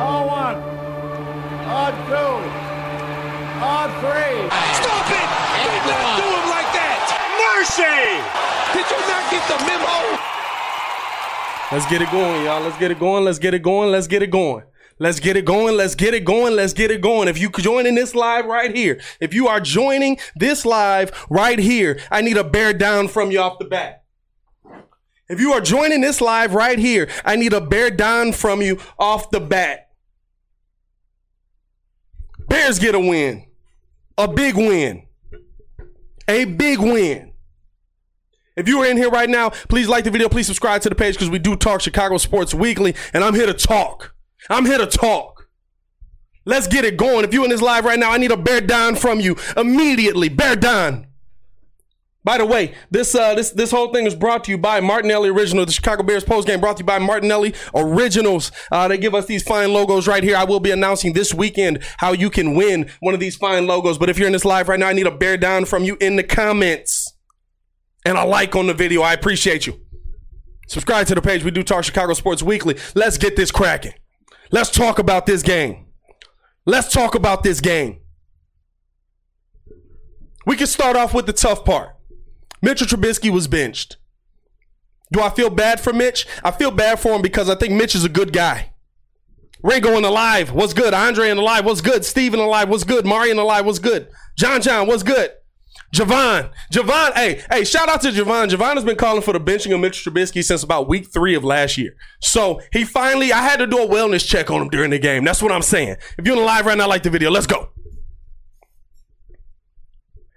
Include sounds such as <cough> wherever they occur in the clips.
Odd one. Odd two. Odd three. Stop it! Do not do him like that! Mercy! Did you not get the memo? Let's get it going, y'all. Let's get it going. Let's get it going. Let's get it going. Let's get it going. Let's get it going. Let's get it going. If you joining this live right here, if you are joining this live right here, I need a bear down from you off the bat. If you are joining this live right here, I need a bear down from you off the bat. Bears get a win. A big win. A big win. If you are in here right now, please like the video. Please subscribe to the page because we do talk Chicago sports weekly, and I'm here to talk. I'm here to talk. Let's get it going. If you're in this live right now, I need a bear down from you immediately. Bear down. By the way, this uh, this this whole thing is brought to you by Martinelli Original. The Chicago Bears post game brought to you by Martinelli Originals. Uh, they give us these fine logos right here. I will be announcing this weekend how you can win one of these fine logos. But if you're in this live right now, I need a bear down from you in the comments and a like on the video. I appreciate you. Subscribe to the page. We do talk Chicago sports weekly. Let's get this cracking. Let's talk about this game. Let's talk about this game. We can start off with the tough part. Mitchell Trubisky was benched. Do I feel bad for Mitch? I feel bad for him because I think Mitch is a good guy. Ray going alive, what's good? Andre in alive, what's good? Steve alive, what's good? Mari alive, what's good? John John, what's good? Javon, Javon, hey, hey, shout out to Javon. Javon has been calling for the benching of Mitch Trubisky since about week three of last year. So he finally, I had to do a wellness check on him during the game. That's what I'm saying. If you're in the live right now, like the video, let's go.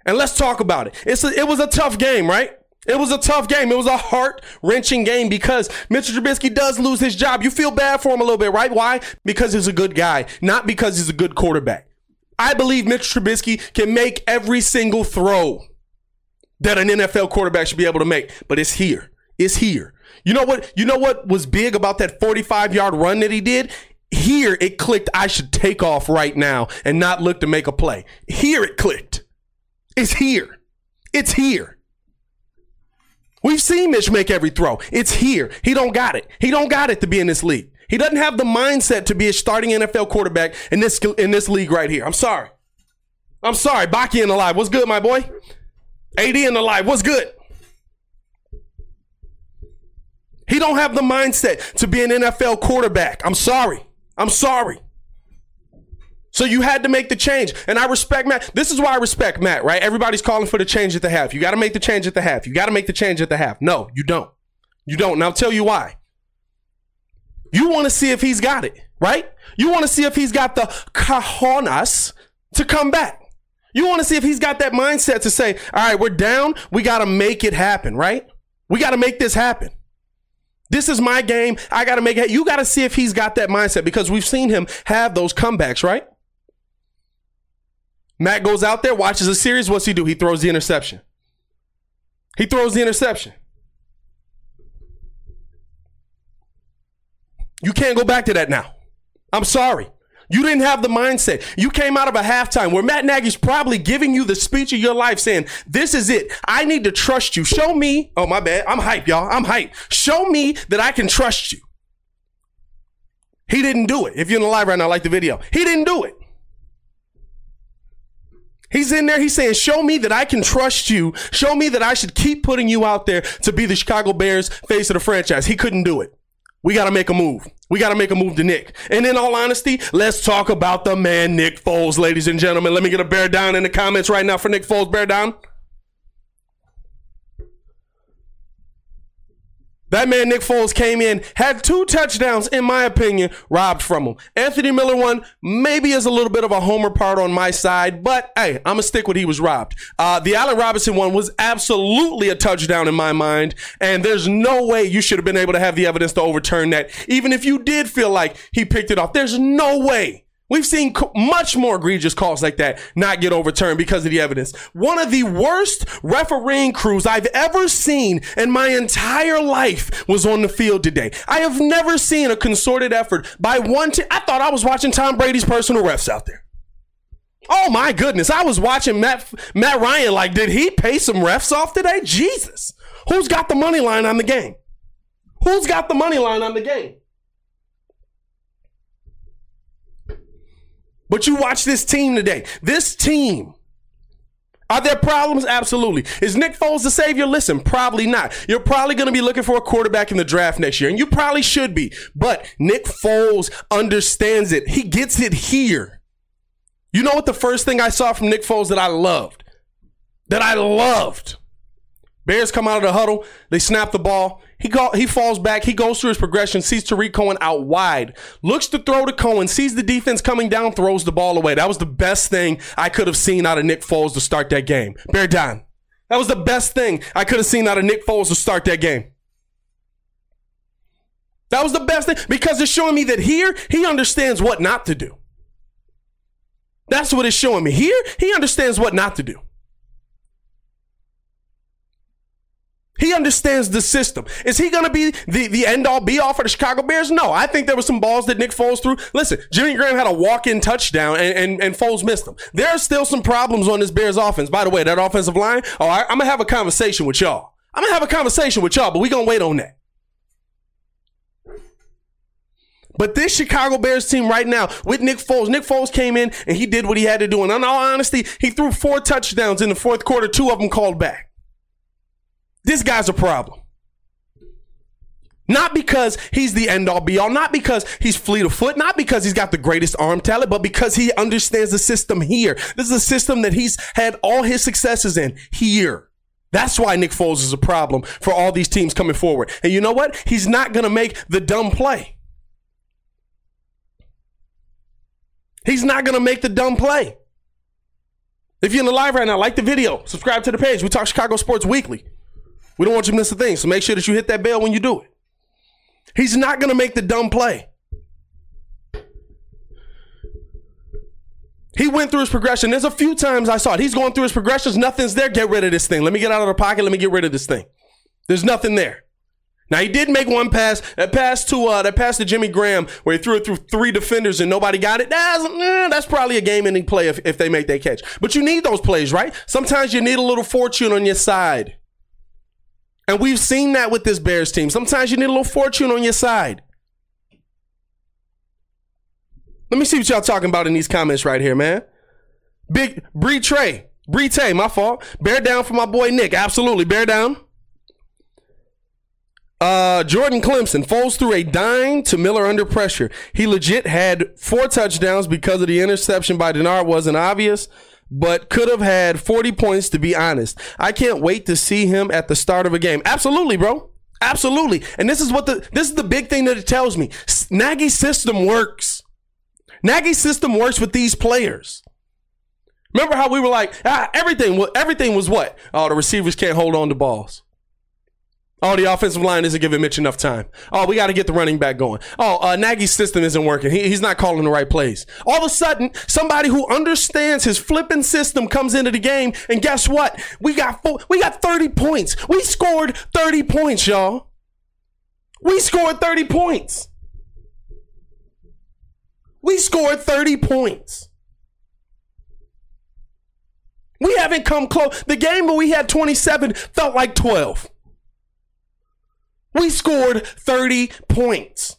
And let's talk about it. It's a, it was a tough game, right? It was a tough game. It was a heart wrenching game because Mitchell Trubisky does lose his job. You feel bad for him a little bit, right? Why? Because he's a good guy, not because he's a good quarterback. I believe Mitch Trubisky can make every single throw that an NFL quarterback should be able to make, but it's here. It's here. You know what? You know what was big about that 45 yard run that he did? Here it clicked. I should take off right now and not look to make a play. Here it clicked. It's here. It's here. We've seen Mitch make every throw. It's here. He don't got it. He don't got it to be in this league. He doesn't have the mindset to be a starting NFL quarterback in this in this league right here. I'm sorry. I'm sorry. Baki in the live. What's good, my boy? AD in the live. What's good? He don't have the mindset to be an NFL quarterback. I'm sorry. I'm sorry. So you had to make the change. And I respect Matt. This is why I respect Matt, right? Everybody's calling for the change at the half. You got to make the change at the half. You got to make the change at the half. No, you don't. You don't. And I'll tell you why. You want to see if he's got it, right? You want to see if he's got the cajonas to come back. You want to see if he's got that mindset to say, all right, we're down. We got to make it happen, right? We got to make this happen. This is my game. I got to make it. You got to see if he's got that mindset because we've seen him have those comebacks, right? Matt goes out there, watches a series. What's he do? He throws the interception. He throws the interception. You can't go back to that now. I'm sorry. You didn't have the mindset. You came out of a halftime where Matt Nagy's probably giving you the speech of your life saying, This is it. I need to trust you. Show me. Oh, my bad. I'm hype, y'all. I'm hype. Show me that I can trust you. He didn't do it. If you're in the live right now, like the video, he didn't do it. He's in there. He's saying, show me that I can trust you. Show me that I should keep putting you out there to be the Chicago Bears face of the franchise. He couldn't do it. We got to make a move. We got to make a move to Nick. And in all honesty, let's talk about the man, Nick Foles, ladies and gentlemen. Let me get a bear down in the comments right now for Nick Foles. Bear down. That man, Nick Foles, came in, had two touchdowns, in my opinion, robbed from him. Anthony Miller one maybe is a little bit of a homer part on my side, but hey, I'm to stick with he was robbed. Uh, the Allen Robinson one was absolutely a touchdown in my mind, and there's no way you should have been able to have the evidence to overturn that, even if you did feel like he picked it off. There's no way We've seen much more egregious calls like that not get overturned because of the evidence. One of the worst refereeing crews I've ever seen in my entire life was on the field today. I have never seen a consorted effort by one team. I thought I was watching Tom Brady's personal refs out there. Oh my goodness. I was watching Matt, Matt Ryan like, did he pay some refs off today? Jesus. Who's got the money line on the game? Who's got the money line on the game? But you watch this team today. This team. Are there problems? Absolutely. Is Nick Foles the savior? Listen, probably not. You're probably going to be looking for a quarterback in the draft next year, and you probably should be. But Nick Foles understands it. He gets it here. You know what the first thing I saw from Nick Foles that I loved? That I loved. Bears come out of the huddle. They snap the ball. He go, he falls back. He goes through his progression, sees Tarik Cohen out wide, looks to throw to Cohen, sees the defense coming down, throws the ball away. That was the best thing I could have seen out of Nick Foles to start that game. Bear down. That was the best thing I could have seen out of Nick Foles to start that game. That was the best thing because it's showing me that here he understands what not to do. That's what it's showing me. Here he understands what not to do. He understands the system. Is he going to be the, the end all be all for the Chicago Bears? No. I think there were some balls that Nick Foles threw. Listen, Jimmy Graham had a walk in touchdown and, and, and Foles missed them. There are still some problems on this Bears offense. By the way, that offensive line, oh, I, I'm going to have a conversation with y'all. I'm going to have a conversation with y'all, but we're going to wait on that. But this Chicago Bears team right now with Nick Foles, Nick Foles came in and he did what he had to do. And in all honesty, he threw four touchdowns in the fourth quarter, two of them called back. This guy's a problem. Not because he's the end all be all, not because he's fleet of foot, not because he's got the greatest arm talent, but because he understands the system here. This is a system that he's had all his successes in here. That's why Nick Foles is a problem for all these teams coming forward. And you know what? He's not going to make the dumb play. He's not going to make the dumb play. If you're in the live right now, like the video, subscribe to the page. We talk Chicago sports weekly. We don't want you to miss a thing. So make sure that you hit that bell when you do it. He's not going to make the dumb play. He went through his progression. There's a few times I saw it. He's going through his progressions. Nothing's there. Get rid of this thing. Let me get out of the pocket. Let me get rid of this thing. There's nothing there. Now he did make one pass. That pass to uh, that pass to Jimmy Graham where he threw it through three defenders and nobody got it. That's eh, that's probably a game-ending play if, if they make that catch. But you need those plays, right? Sometimes you need a little fortune on your side. And we've seen that with this Bears team. Sometimes you need a little fortune on your side. Let me see what y'all talking about in these comments right here, man. Big Bree Trey. Bree Tay, my fault. Bear down for my boy Nick. Absolutely. Bear down. Uh, Jordan Clemson falls through a dime to Miller under pressure. He legit had four touchdowns because of the interception by Denard wasn't obvious but could have had 40 points to be honest. I can't wait to see him at the start of a game. Absolutely, bro. Absolutely. And this is what the this is the big thing that it tells me. Nagy's system works. Nagy's system works with these players. Remember how we were like, ah, everything, everything was what? Oh, the receivers can't hold on to balls. Oh, the offensive line isn't giving Mitch enough time. Oh, we got to get the running back going. Oh, uh, Nagy's system isn't working. He, he's not calling the right plays. All of a sudden, somebody who understands his flipping system comes into the game, and guess what? We got four, we got 30 points. We scored 30 points, y'all. We scored 30 points. We scored 30 points. We haven't come close. The game where we had 27 felt like 12. We scored 30 points.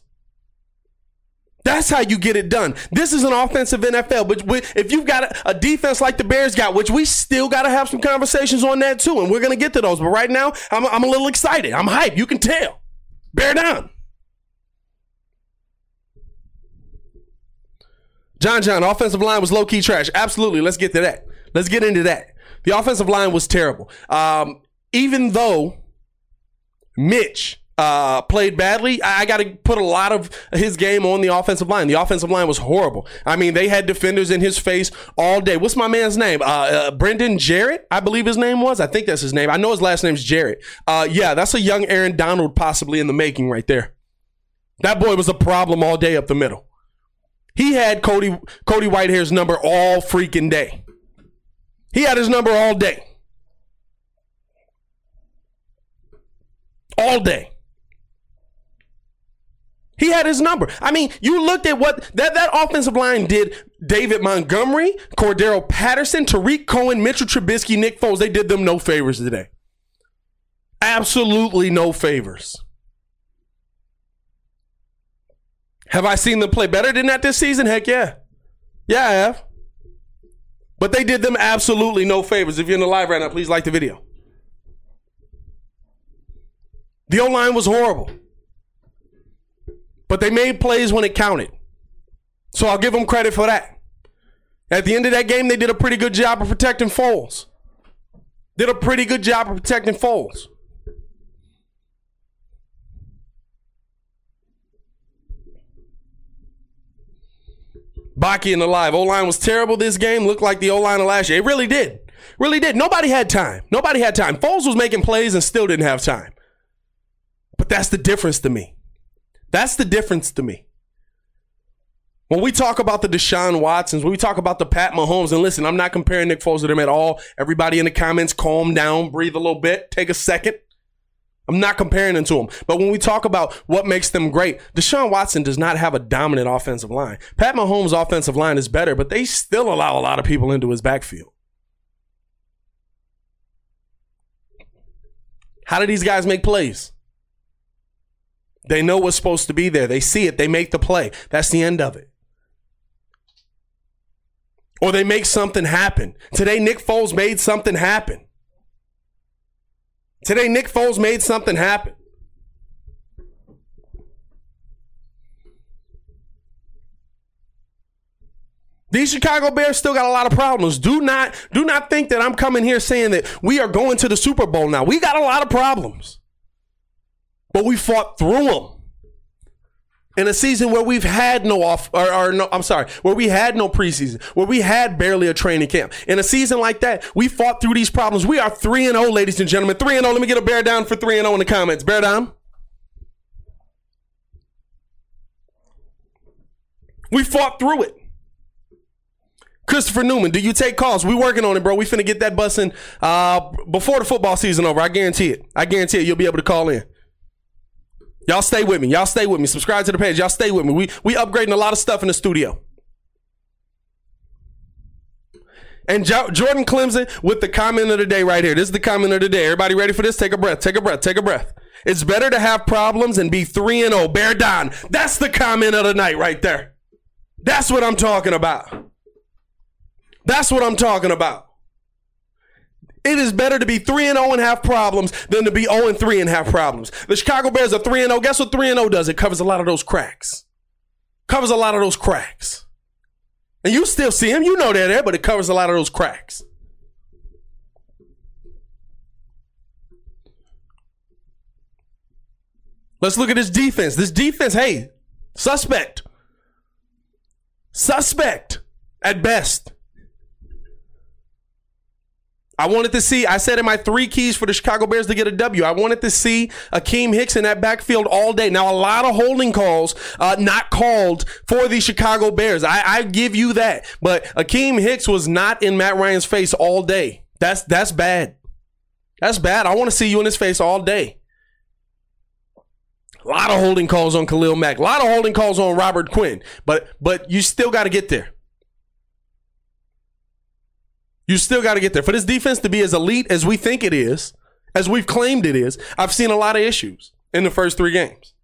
That's how you get it done. This is an offensive NFL, but if you've got a, defense like the Bears got, which we still got to have some conversations on that too, and we're going to get to those. But right now, I'm, I'm a little excited. I'm hyped. You can tell. Bear down. John John, offensive line was low key trash. Absolutely. Let's get to that. Let's get into that. The offensive line was terrible. Um, even though Mitch uh, played badly. I, I got to put a lot of his game on the offensive line. The offensive line was horrible. I mean, they had defenders in his face all day. What's my man's name? Uh, uh, Brendan Jarrett, I believe his name was. I think that's his name. I know his last name's Jarrett. Uh, yeah, that's a young Aaron Donald possibly in the making right there. That boy was a problem all day up the middle. He had Cody Cody Whitehair's number all freaking day. He had his number all day. All day. He had his number. I mean, you looked at what that, that offensive line did. David Montgomery, Cordarrelle Patterson, Tarik Cohen, Mitchell Trubisky, Nick Foles. They did them no favors today. Absolutely no favors. Have I seen them play better than that this season? Heck yeah. Yeah, I have. But they did them absolutely no favors. If you're in the live right now, please like the video. The O line was horrible. But they made plays when it counted. So I'll give them credit for that. At the end of that game, they did a pretty good job of protecting Foles. Did a pretty good job of protecting Foles. Baki in the live. O line was terrible this game. Looked like the O line of last year. It really did. Really did. Nobody had time. Nobody had time. Foles was making plays and still didn't have time. But that's the difference to me. That's the difference to me. When we talk about the Deshaun Watsons, when we talk about the Pat Mahomes, and listen, I'm not comparing Nick Foles to them at all. Everybody in the comments, calm down, breathe a little bit, take a second. I'm not comparing them to them. But when we talk about what makes them great, Deshaun Watson does not have a dominant offensive line. Pat Mahomes' offensive line is better, but they still allow a lot of people into his backfield. How do these guys make plays? They know what's supposed to be there. They see it. They make the play. That's the end of it. Or they make something happen. Today, Nick Foles made something happen. Today, Nick Foles made something happen. These Chicago Bears still got a lot of problems. Do not do not think that I'm coming here saying that we are going to the Super Bowl now. We got a lot of problems. But we fought through them. In a season where we've had no off, or, or no, I'm sorry, where we had no preseason, where we had barely a training camp. In a season like that, we fought through these problems. We are 3 and 0, ladies and gentlemen. 3 and 0. Let me get a bear down for 3 and 0 in the comments. Bear down. We fought through it. Christopher Newman, do you take calls? We working on it, bro. We finna get that busing uh, before the football season over. I guarantee it. I guarantee it. You'll be able to call in. Y'all stay with me. Y'all stay with me. Subscribe to the page. Y'all stay with me. We we upgrading a lot of stuff in the studio. And jo- Jordan Clemson with the comment of the day right here. This is the comment of the day. Everybody ready for this? Take a breath. Take a breath. Take a breath. It's better to have problems and be 3 and 0. Bear down. That's the comment of the night right there. That's what I'm talking about. That's what I'm talking about. It is better to be 3 and 0 and have problems than to be 0 and 3 and have problems. The Chicago Bears are 3 and 0. Guess what 3 and 0 does? It covers a lot of those cracks. Covers a lot of those cracks. And you still see them. You know they're there, but it covers a lot of those cracks. Let's look at this defense. This defense, hey, suspect. Suspect at best. I wanted to see, I said in my three keys for the Chicago Bears to get a W, I wanted to see Akiem Hicks in that backfield all day. Now, a lot of holding calls uh, not called for the Chicago Bears. I, I give you that. But Akiem Hicks was not in Matt Ryan's face all day. That's that's bad. That's bad. I want to see you in his face all day. A lot of holding calls on Khalil Mack. A lot of holding calls on Robert Quinn. But but you still got to get there. You still got to get there. For this defense to be as elite as we think it is, as we've claimed it is, I've seen a lot of issues in the first three games.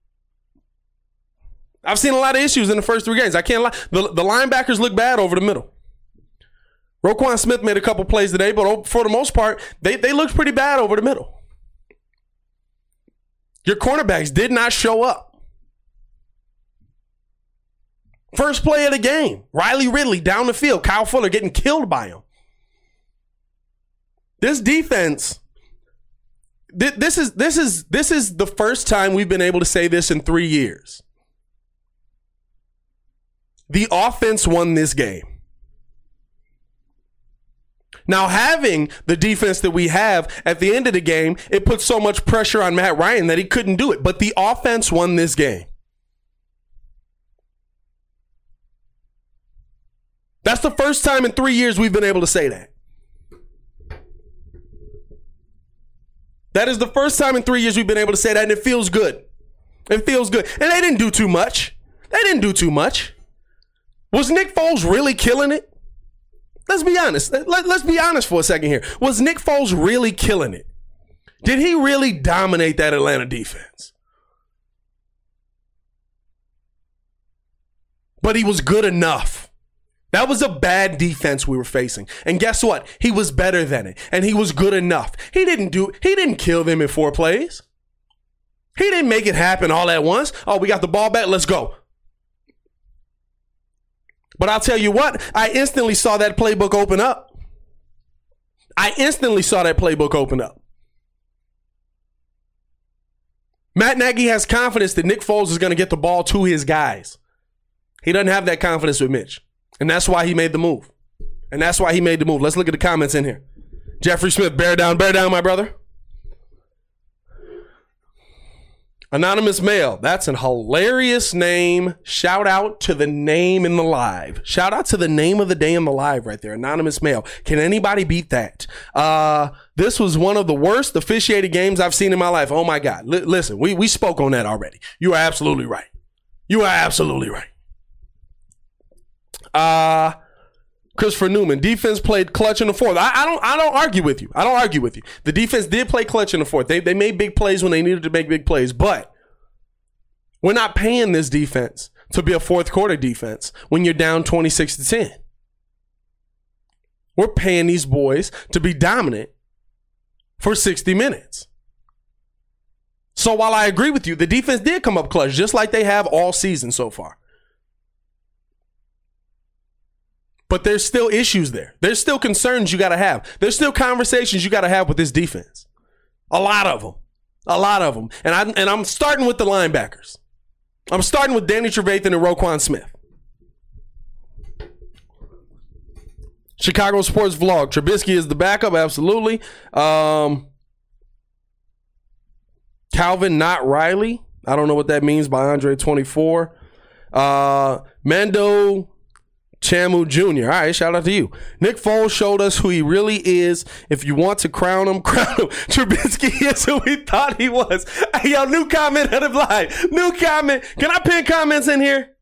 I've seen a lot of issues in the first three games. I can't lie. The, the linebackers look bad over the middle. Roquan Smith made a couple plays today, but for the most part, they, they looked pretty bad over the middle. Your cornerbacks did not show up. First play of the game, Riley Ridley down the field, Kyle Fuller getting killed by him. This defense, th- this is this is this is the first time we've been able to say this in three years. The offense won this game. Now, having the defense that we have at the end of the game, it put so much pressure on Matt Ryan that he couldn't do it. But the offense won this game. That's the first time in three years we've been able to say that. That is the first time in three years we've been able to say that, and it feels good. It feels good. And they didn't do too much. They didn't do too much. Was Nick Foles really killing it? Let's be honest. Let, us be honest for a second here. Was Nick Foles really killing it? Did he really dominate that Atlanta defense? But he was good enough. That was a bad defense we were facing. And guess what? He was better than it. And he was good enough. He didn't do he didn't kill them in four plays. He didn't make it happen all at once. Oh, we got the ball back. Let's go. But I'll tell you what, I instantly saw that playbook open up. I instantly saw that playbook open up. Matt Nagy has confidence that Nick Foles is going to get the ball to his guys. He doesn't have that confidence with Mitch. And that's why he made the move. And that's why he made the move. Let's look at the comments in here. Jeffrey Smith, bear down, bear down, my brother. Anonymous Mail, that's an hilarious name. Shout out to the name in the live. Shout out to the name of the day in the live right there. Anonymous Mail. Can anybody beat that? Uh, this was one of the worst officiated games I've seen in my life. Oh my God. L- listen, we, we spoke on that already. You are absolutely right. You are absolutely right. Uh, Christopher Newman, defense played clutch in the fourth. I, I, don't I don't argue with you. I don't argue with you. The defense did play clutch in the fourth. They they made big plays when they needed to make big plays, but we're not paying this defense to be a fourth quarter defense when you're down 26 to 10. We're paying these boys to be dominant for 60 minutes. So while I agree with you, the defense did come up clutch just like they have all season so far. But there's still issues there. There's still concerns you got to have. There's still conversations you got to have with this defense. A lot of them. A lot of them. And I and I'm starting with the linebackers. I'm starting with Danny Trevathan and Roquan Smith. Chicago Sports Vlog. Trubisky is the backup, absolutely. Um, Calvin, not Riley. I don't know what that means by Andre 24. Uh, Mando Chamu Jr. All right, shout out to you. Nick Foles showed us who he really is. If you want to crown him, <laughs> crown him. Trubisky is who we thought he was. Hey, yo, new comment out of the. New comment. Can I pin comments in here?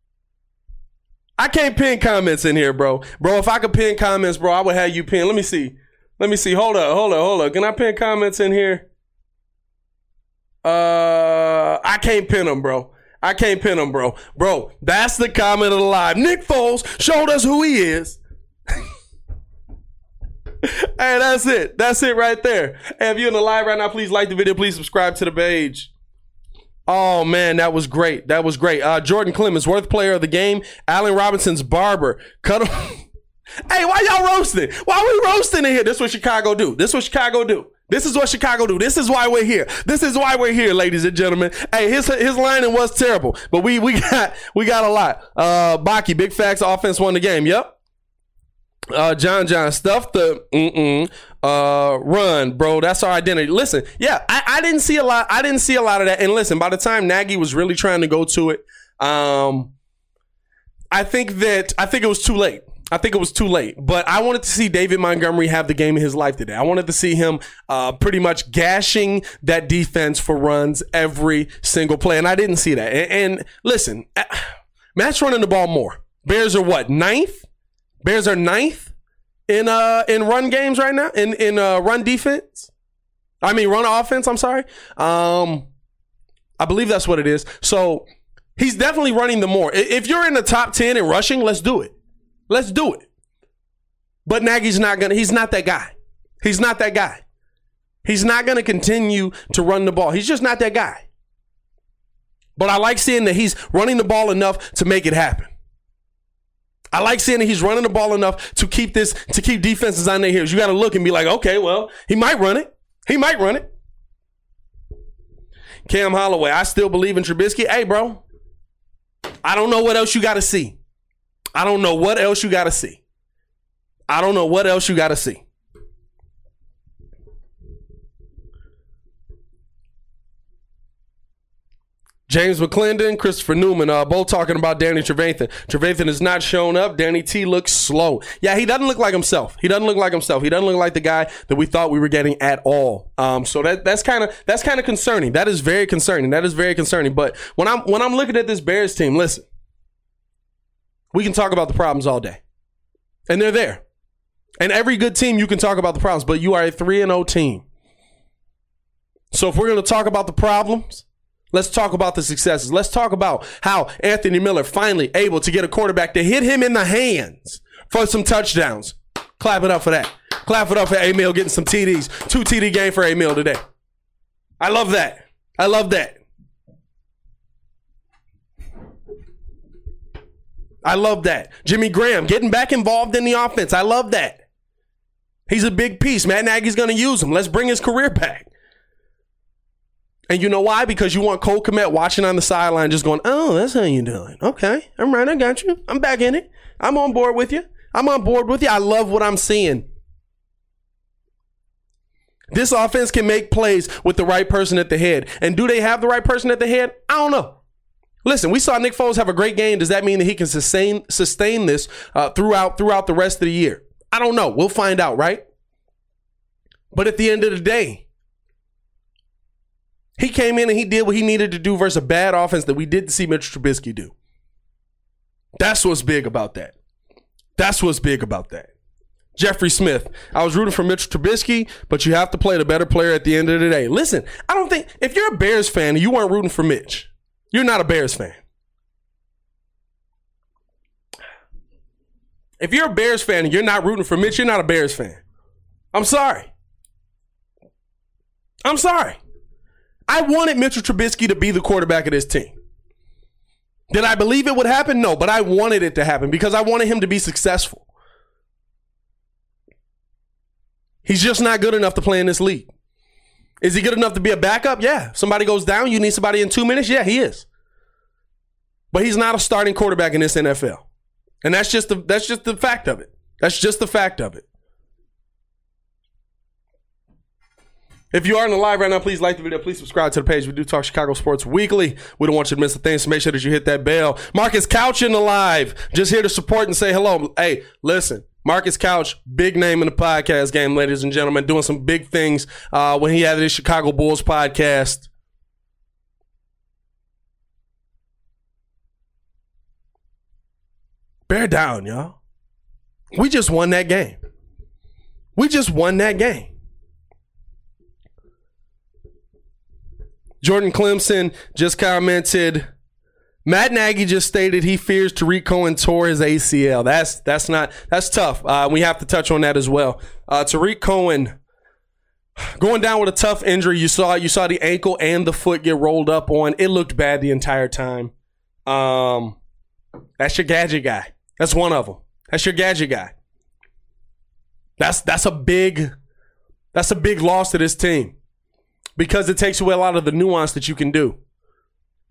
I can't pin comments in here, bro. Bro, if I could pin comments, bro, I would have you pin. Let me see. Let me see. Hold up, hold up, hold up. Can I pin comments in here? Uh, I can't pin them, bro. I can't pin him, bro. Bro, that's the comment of the live. Nick Foles showed us who he is. <laughs> hey, that's it. That's it right there. Hey, if you're in the live right now, please like the video. Please subscribe to the page. Oh man, that was great. That was great. Uh, Jordan Clemens, worth player of the game. Allen Robinson's barber. Cut him. <laughs> hey, why y'all roasting? Why we roasting in here? This what Chicago do. This what Chicago do. This is what Chicago do. This is why we're here. This is why we're here, ladies and gentlemen. Hey, his his lining was terrible, but we we <laughs> got we got a lot. Uh, Baki, big facts. Offense won the game. Yep. Uh, John John stuff the mm-mm, uh run, bro. That's our identity. Listen, yeah, I, I didn't see a lot. I didn't see a lot of that. And listen, by the time Nagy was really trying to go to it, um, I think that I think it was too late. I think it was too late, but I wanted to see David Montgomery have the game of his life today. I wanted to see him uh, pretty much gashing that defense for runs every single play, and I didn't see that. And, and listen, uh, Matt's running the ball more. Bears are what ninth? Bears are ninth in uh in run games right now in in uh, run defense. I mean run offense. I'm sorry. Um, I believe that's what it is. So he's definitely running the more. If you're in the top ten in rushing, let's do it. Let's do it. But Nagy's not gonna. He's not that guy. He's not that guy. He's not gonna continue to run the ball. He's just not that guy. But I like seeing that he's running the ball enough to make it happen. I like seeing that he's running the ball enough to keep this to keep defenses on their heels. You got to look and be like, okay, well, he might run it. He might run it. Cam Holloway. I still believe in Trubisky. Hey, bro. I don't know what else you got to see. I don't know what else you got to see. I don't know what else you got to see. James McClendon, Christopher Newman, uh, both talking about Danny Trevathan. Trevathan has not shown up. Danny T looks slow. Yeah, he doesn't look like himself. He doesn't look like himself. He doesn't look like the guy that we thought we were getting at all. Um, so that that's kind of that's kind of concerning. That is very concerning. That is very concerning. But when I'm when I'm looking at this Bears team, listen, we can talk about the problems all day, and they're there. And every good team, you can talk about the problems, but you are a three and zero team. So if we're going to talk about the problems Let's talk about the successes. Let's talk about how Anthony Miller finally able to get a quarterback to hit him in the hands for some touchdowns. Clap it up for that. Clap it up for Emil getting some TDs. Two TD game for Emil today. I love that. I love that. I love that. Jimmy Graham getting back involved in the offense. I love that. He's a big piece. Matt Nagy's going to use him. Let's bring his career back. And you know why? Because you want Cole Kmet watching on the sideline, just going, "Oh, that's how you doing." Okay, I'm right. I got you. I'm back in it. I'm on board with you. I'm on board with you. I love what I'm seeing. This offense can make plays with the right person at the head. And do they have the right person at the head? I don't know. Listen, we saw Nick Foles have a great game. Does that mean that he can sustain sustain this uh, throughout throughout the rest of the year? I don't know. We'll find out, right? But at the end of the day, he came in and he did what he needed to do versus a bad offense that we didn't see Mitch Trubisky do. That's what's big about that. That's what's big about that. Jeffrey Smith. I was rooting for Mitch Trubisky, but you have to play the better player at the end of the day. Listen, I don't think if you're a Bears fan you weren't rooting for Mitch, you're not a Bears fan. If you're a Bears fan and you're not rooting for Mitch, you're not a Bears fan. I'm sorry. I'm sorry. I wanted Mitchell Trubisky to be the quarterback of this team. Did I believe it would happen? No, but I wanted it to happen because I wanted him to be successful. He's just not good enough to play in this league. Is he good enough to be a backup? Yeah. Somebody goes down, you need somebody in two minutes? Yeah, he is. But he's not a starting quarterback in this NFL. And that's just the that's just the fact of it. That's just the fact of it. If you are in the live right now, please like the video. Please subscribe to the page. We do talk Chicago sports weekly. We don't want you to miss a thing, so make sure that you hit that bell. Marcus Couch in the live, just here to support and say hello. Hey, listen, Marcus Couch, big name in the podcast game, ladies and gentlemen, doing some big things uh, when he had his Chicago Bulls podcast. Bear down, y'all. We just won that game. We just won that game. Jordan Clemson just commented. Matt Nagy just stated he fears Tarik Cohen tore his ACL. That's that's not that's tough. Uh, we have to touch on that as well. Uh, Tarik Cohen going down with a tough injury. You saw you saw the ankle and the foot get rolled up on. It looked bad the entire time. Um, that's your gadget guy. That's one of them. That's your gadget guy. That's that's a big that's a big loss to this team because it takes away a lot of the nuance that you can do.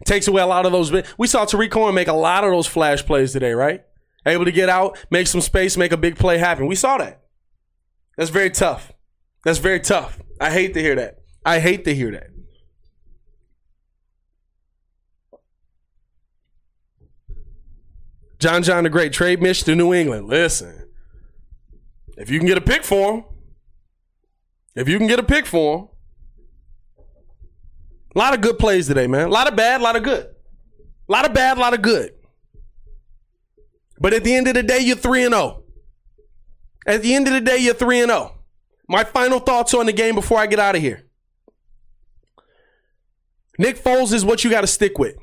Takes away a lot of those. We saw Tarik Cohen make a lot of those flash plays today, right? Able to get out, make some space, make a big play happen. We saw that. That's very tough. That's very tough. I hate to hear that. I hate to hear that. John John the Great, trade Mitch to New England. Listen, if you can get a pick for him, if you can get a pick for him, a lot of good plays today, man. A lot of bad, a lot of good. A lot of bad, a lot of good. But at the end of the day, you're 3 and 0. At the end of the day, you're 3 and 0. My final thoughts on the game before I get out of here. Nick Foles is what you got to stick with.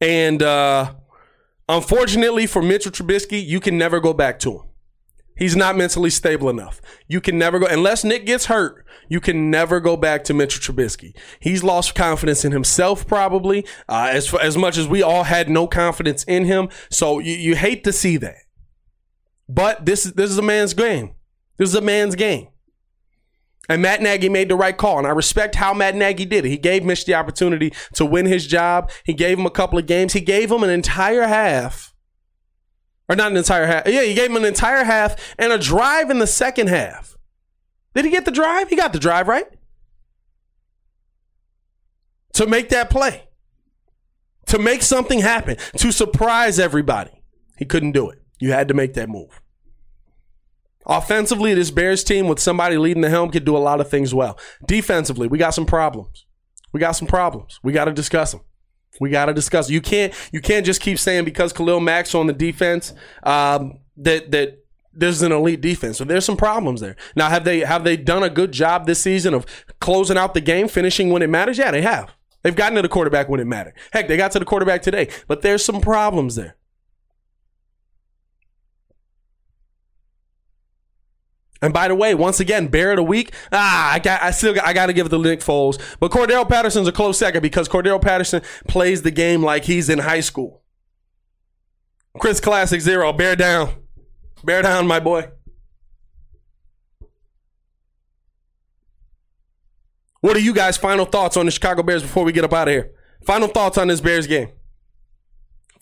And uh, unfortunately for Mitchell Trubisky, you can never go back to him. He's not mentally stable enough. You can never go unless Nick gets hurt. You can never go back to Mitchell Trubisky. He's lost confidence in himself, probably uh, as as much as we all had no confidence in him. So you, you hate to see that, but this is this is a man's game. This is a man's game. And Matt Nagy made the right call. And I respect how Matt Nagy did it. He gave Mitch the opportunity to win his job. He gave him a couple of games. He gave him an entire half. Or not an entire half. Yeah, he gave him an entire half and a drive in the second half. Did he get the drive? He got the drive, right? To make that play. To make something happen. To surprise everybody. He couldn't do it. You had to make that move. Offensively, this Bears team with somebody leading the helm could do a lot of things well. Defensively, we got some problems. We got some problems. We got to discuss them. We got to discuss. You can't you can't just keep saying because Khalil Mack's on the defense um, that that there's an elite defense. So there's some problems there. Now have they have they done a good job this season of closing out the game, finishing when it matters? Yeah, they have. They've gotten to the quarterback when it mattered. Heck, they got to the quarterback today, but there's some problems there. And by the way, once again, Bear of the Week. Ah, I got, I still, got, I got to give it to Nick Foles. But Cordarrelle Patterson's a close second because Cordarrelle Patterson plays the game like he's in high school. Chris Classic Zero, bear down, bear down, my boy. What are you guys' final thoughts on the Chicago Bears before we get up out of here? Final thoughts on this Bears game.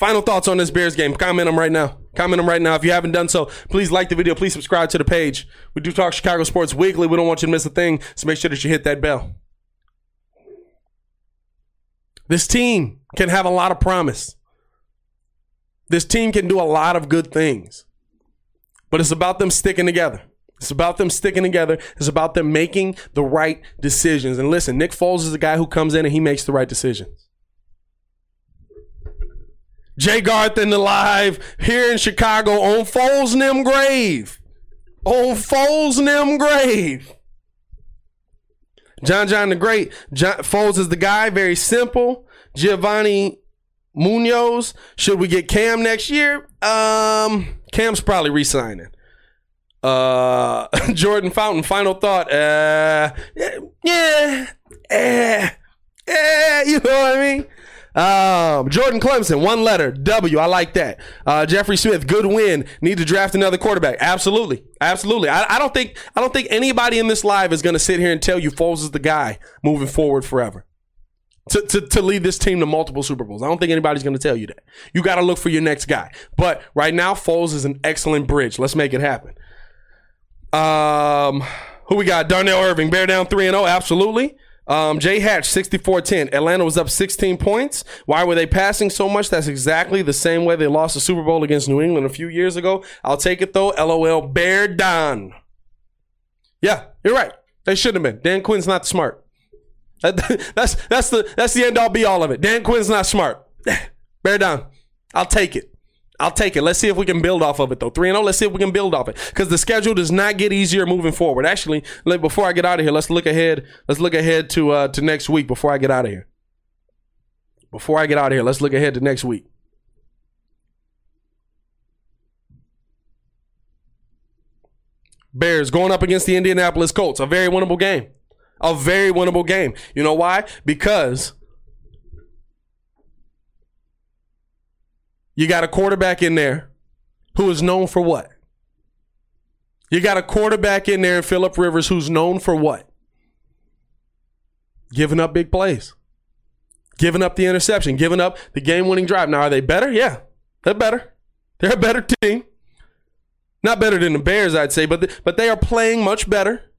Final thoughts on this Bears game. Comment them right now. Comment them right now. If you haven't done so, please like the video. Please subscribe to the page. We do talk Chicago sports weekly. We don't want you to miss a thing, so make sure that you hit that bell. This team can have a lot of promise. This team can do a lot of good things. But it's about them sticking together. It's about them sticking together. It's about them making the right decisions. And listen, Nick Foles is a guy who comes in and he makes the right decisions. Jay Garth in the live here in Chicago on Foles Nim grave. On Foles Nim grave. John John the Great. John, Foles is the guy. Very simple. Giovanni Munoz. Should we get Cam next year? Um, Cam's probably resigning. Uh, <laughs> Jordan Fountain. Final thought. Uh, yeah, yeah, yeah, yeah. You know what I mean? Um, Jordan Clemson, one letter, W. I like that. Uh, Jeffrey Smith, good win. Need to draft another quarterback. Absolutely, absolutely. I, I don't think I don't think anybody in this live is going to sit here and tell you Foles is the guy moving forward forever. To, to, to lead this team to multiple Super Bowls. I don't think anybody's going to tell you that. You got to look for your next guy. But right now, Foles is an excellent bridge. Let's make it happen. Um, who we got? Darnell Irving, bear down 3 0. Absolutely. Um, Jay Hatch, 64 10. Atlanta was up 16 points. Why were they passing so much? That's exactly the same way they lost the Super Bowl against New England a few years ago. I'll take it though. LOL, bear down. Yeah, you're right. They should have been. Dan Quinn's not smart. That, <laughs> that's that's the that's the end all be all of it. Dan Quinn's not smart. <laughs> bear down. I'll take it. I'll take it. Let's see if we can build off of it though. 3 and 0, let's see if we can build off it. Because the schedule does not get easier moving forward. Actually, before I get out of here, let's look ahead. Let's look ahead to uh to next week before I get out of here. Before I get out of here, let's look ahead to next week. Bears going up against the Indianapolis Colts. A very winnable game. A very winnable game. You know why? Because You got a quarterback in there who is known for what? You got a quarterback in there in Philip Rivers who's known for what? Giving up big plays. Giving up the interception, giving up the game winning drive. Now, are they better? Yeah, they're better. They're a better team. Not better than the Bears, I'd say, but, the, but they are playing much better.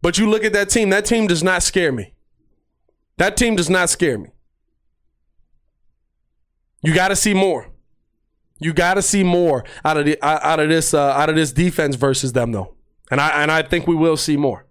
But you look at that team, that team does not scare me. That team does not scare me. You got to see more. You got to see more out of the out of this uh, out of this defense versus them though, and I and I think we will see more.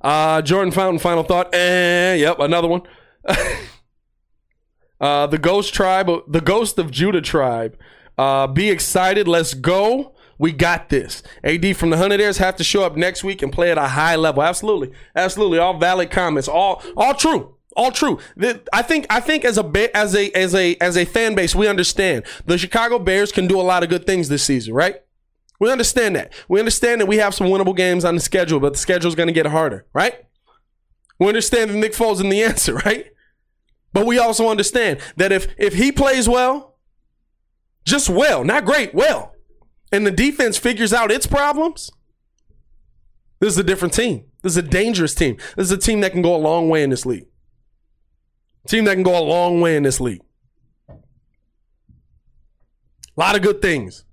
Uh, Jordan Fountain, final thought. Eh, yep, another one. <laughs> uh, the Ghost Tribe, the Ghost of Judah Tribe. Uh, be excited. Let's go. We got this. AD from the Hundred Airs have to show up next week and play at a high level. Absolutely, absolutely. All valid comments. All all true. All true. I think I think as a as a as a as a fan base, we understand the Chicago Bears can do a lot of good things this season, right? We understand that. We understand that we have some winnable games on the schedule, but the schedule is going to get harder, right? We understand that Nick Foles is the answer, <laughs> right? But we also understand that if if he plays well, just well, not great, well, and the defense figures out its problems, This is a different team. This is a dangerous team. This is a team that can go a long way in this league. Team that can go a long way in this league. A lot of good things.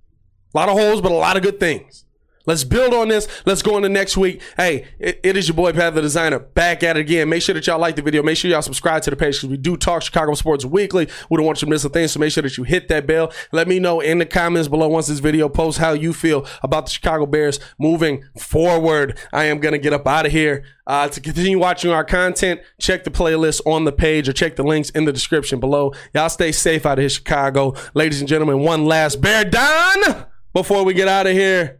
A lot of holes, but a lot of good things. Let's build on this. Let's go into next week. Hey, it, it is your boy Pat the Designer back at it again. Make sure that y'all like the video. Make sure y'all subscribe to the page because we do talk Chicago sports weekly. We don't want you to miss a thing, so make sure that you hit that bell. Let me know in the comments below once this video posts how you feel about the Chicago Bears moving forward. I am gonna get up out of here. Uh, to continue watching our content, check the playlist on the page or check the links in the description below. Y'all stay safe out of here, Chicago. Ladies and gentlemen, one last Bear down before we get out of here.